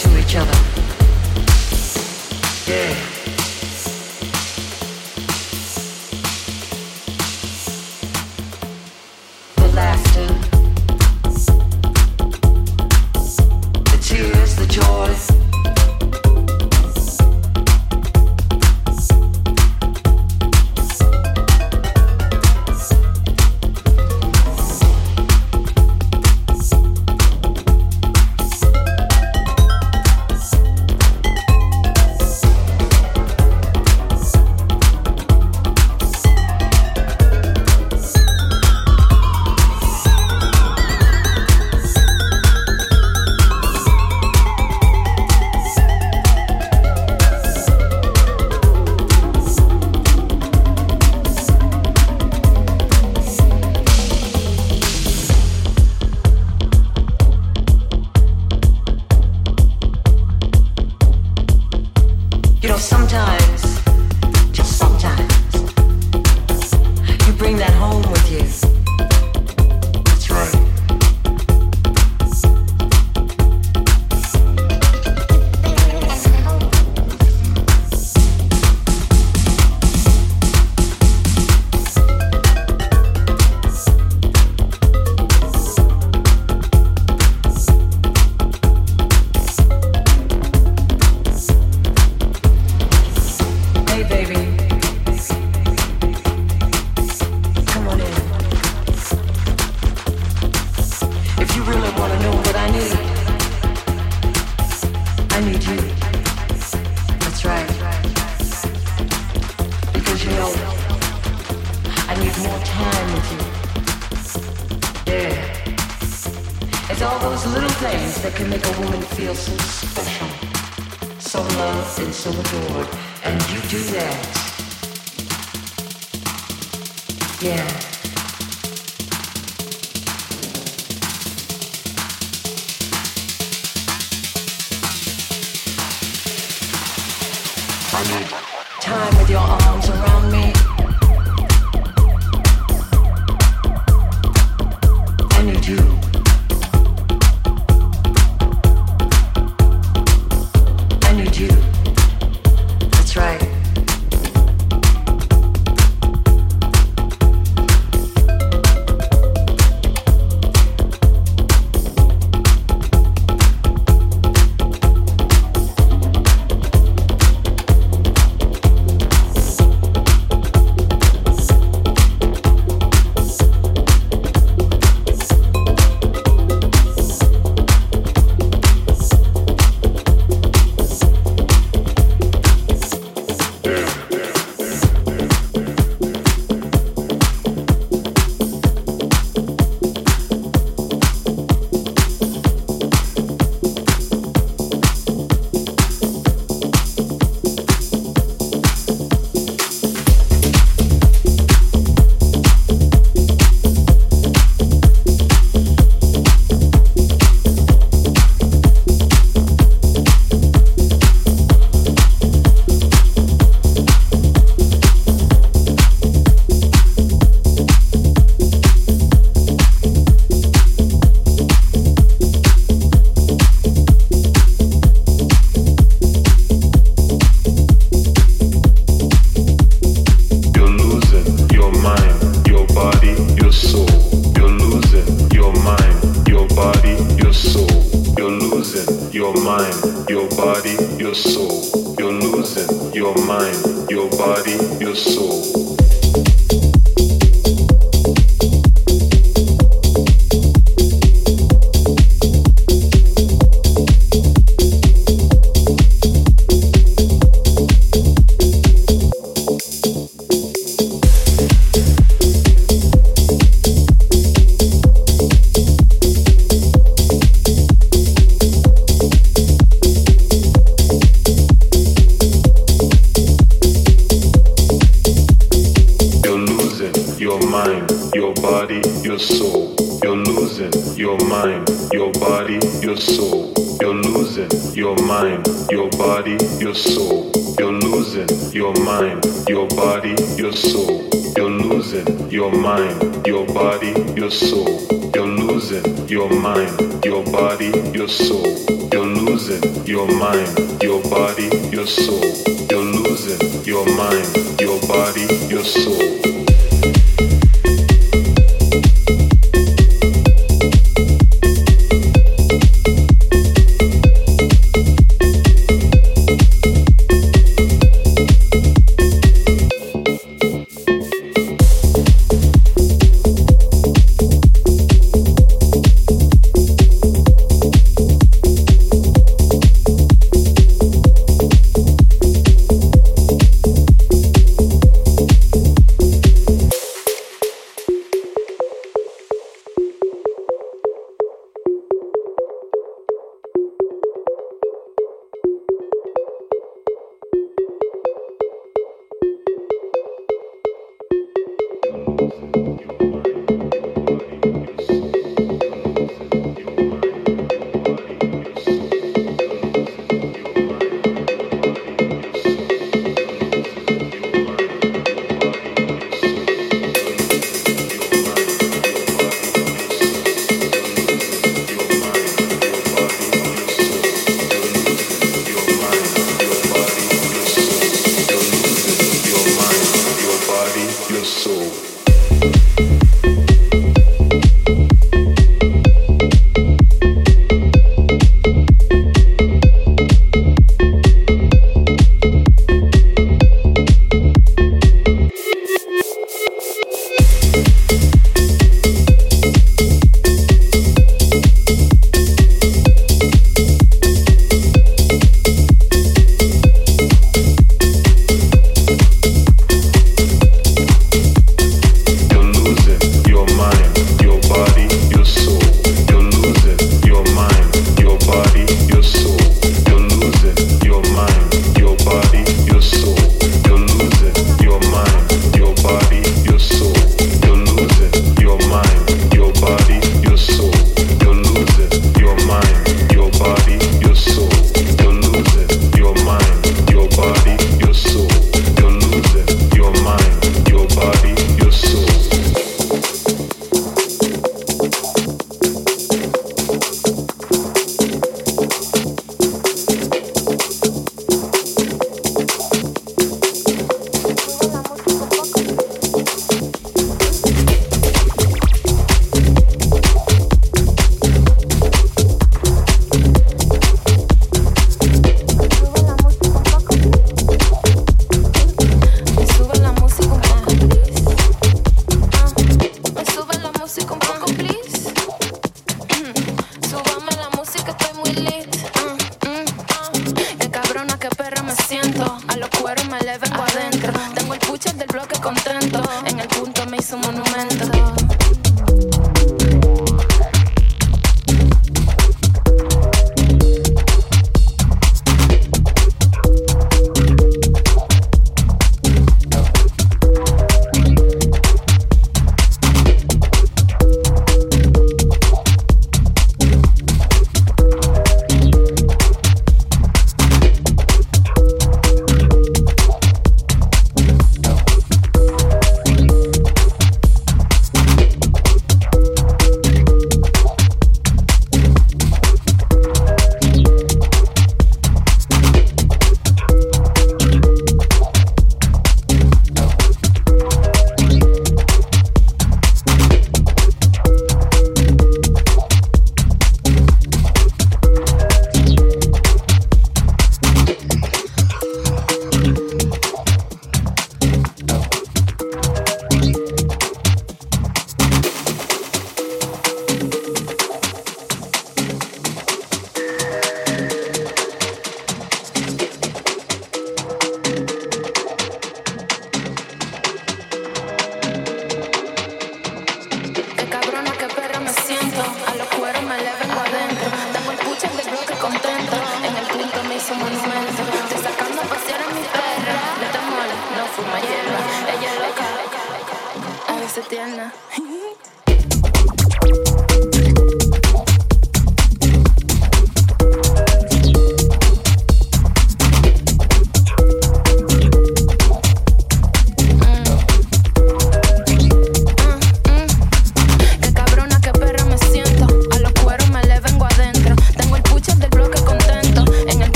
To each other. Yeah. I need you. That's right. Because you know, I need more time with you. Yeah. It's all those little things that can make a woman feel so special, so loved and so adored. And you do that. Yeah.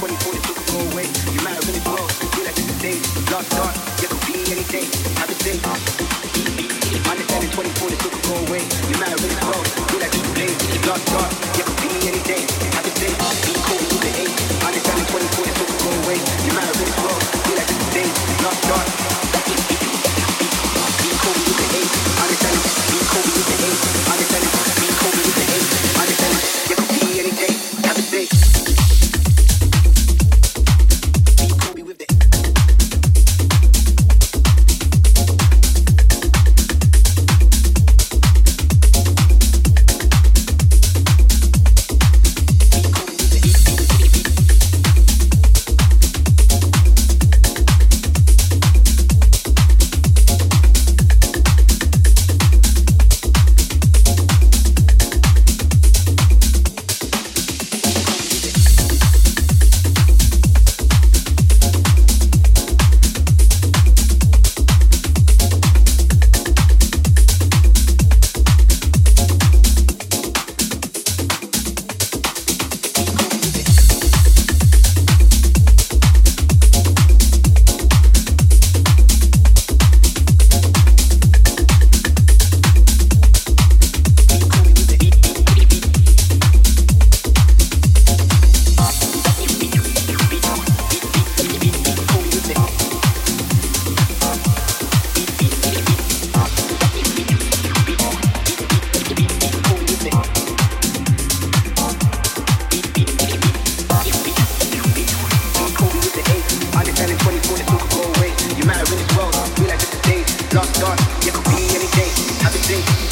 24 to go away. You might have really blown, feel like it's a stage. Dark, dark, you could be anything. see.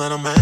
and i'm los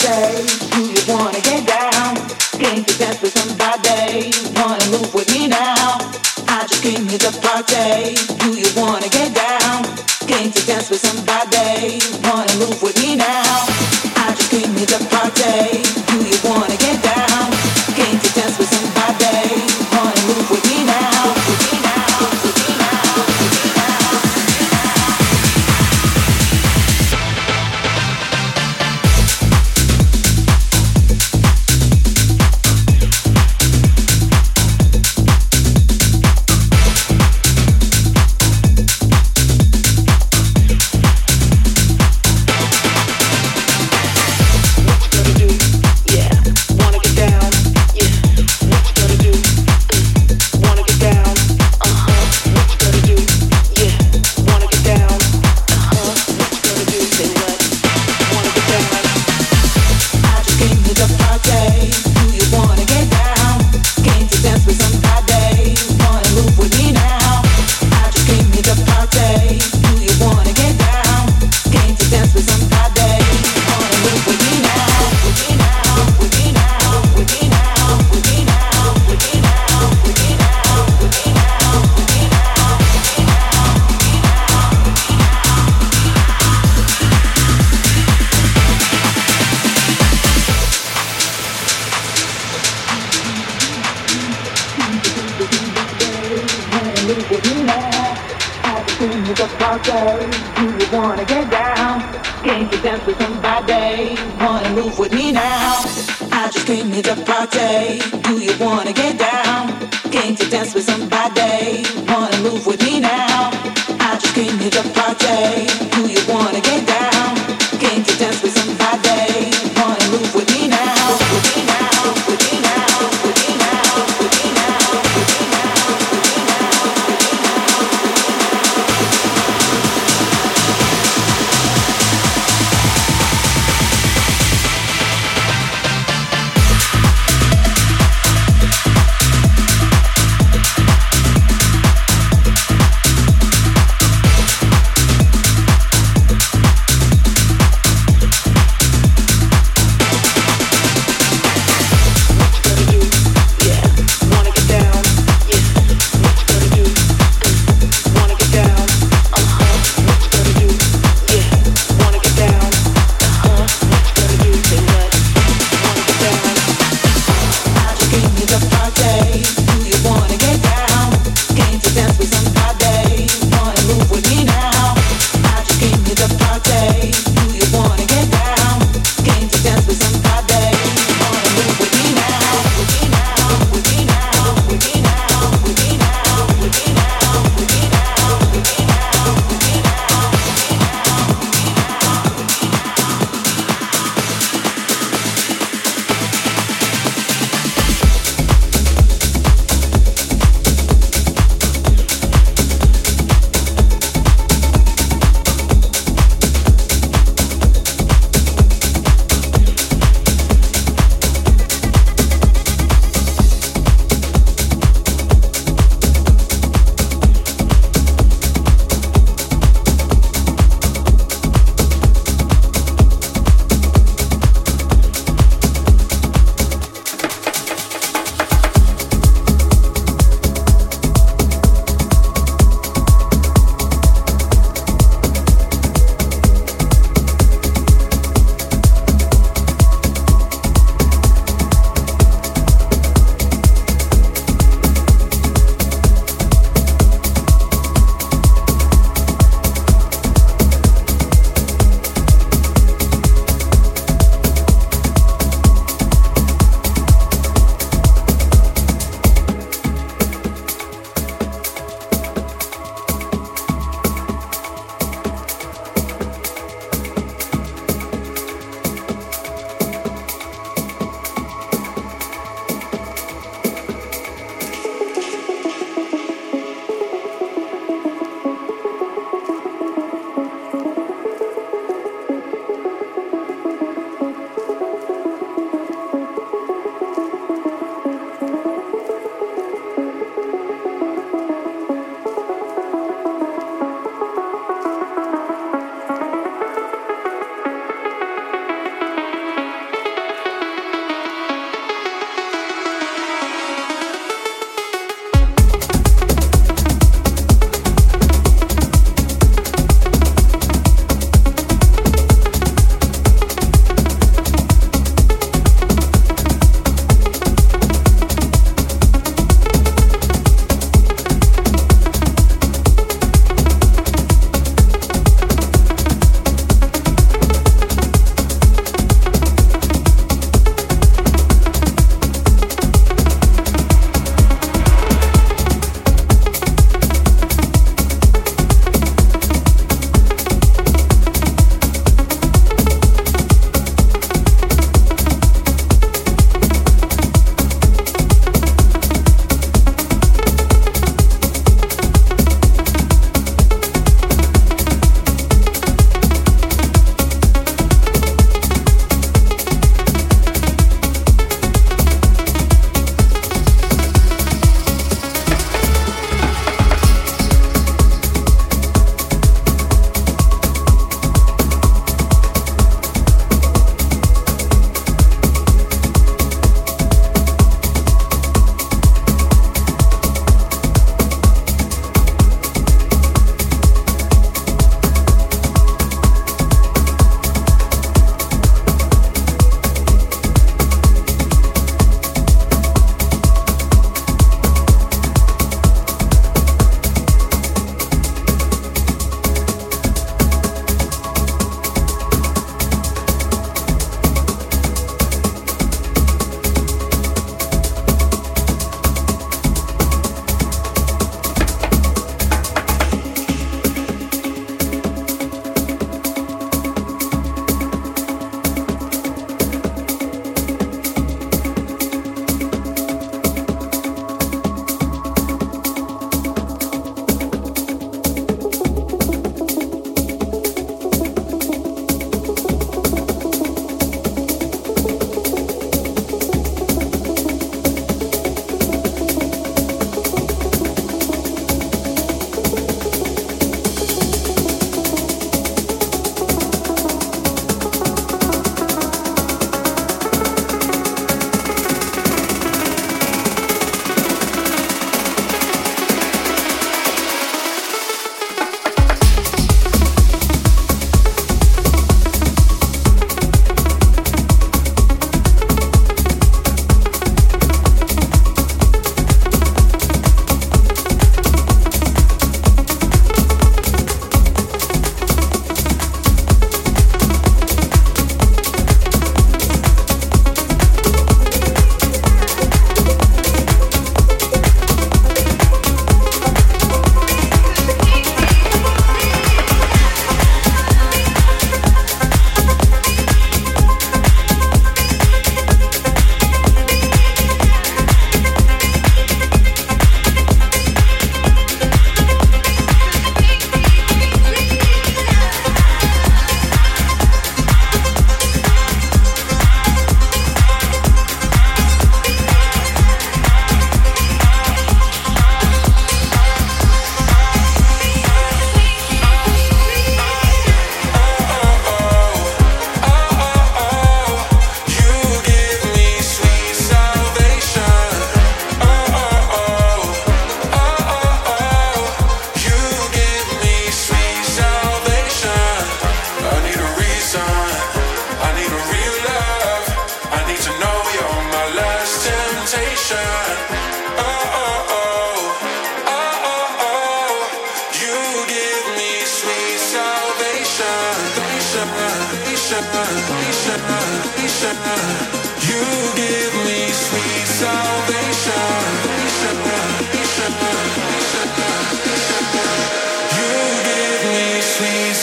say, do you wanna get down? Can't you dance with somebody? Wanna move with me now? I just came here to party. Do you wanna get down? Wanna move with me now? I just came here to party. Do you wanna get down?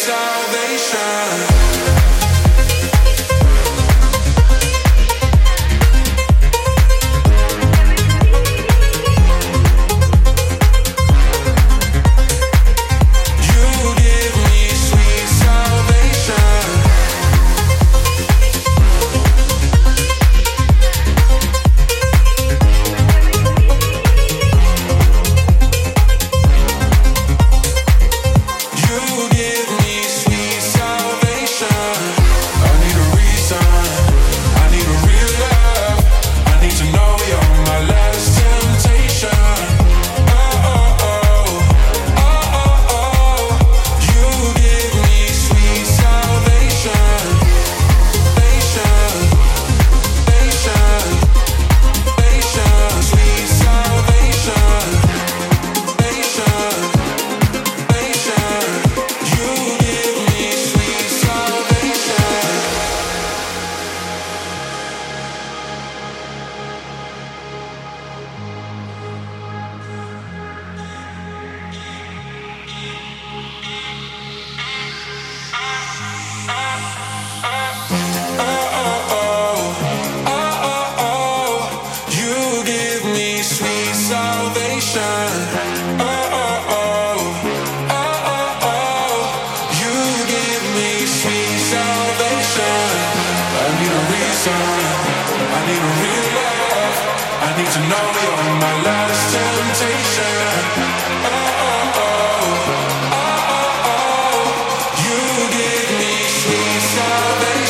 salvation.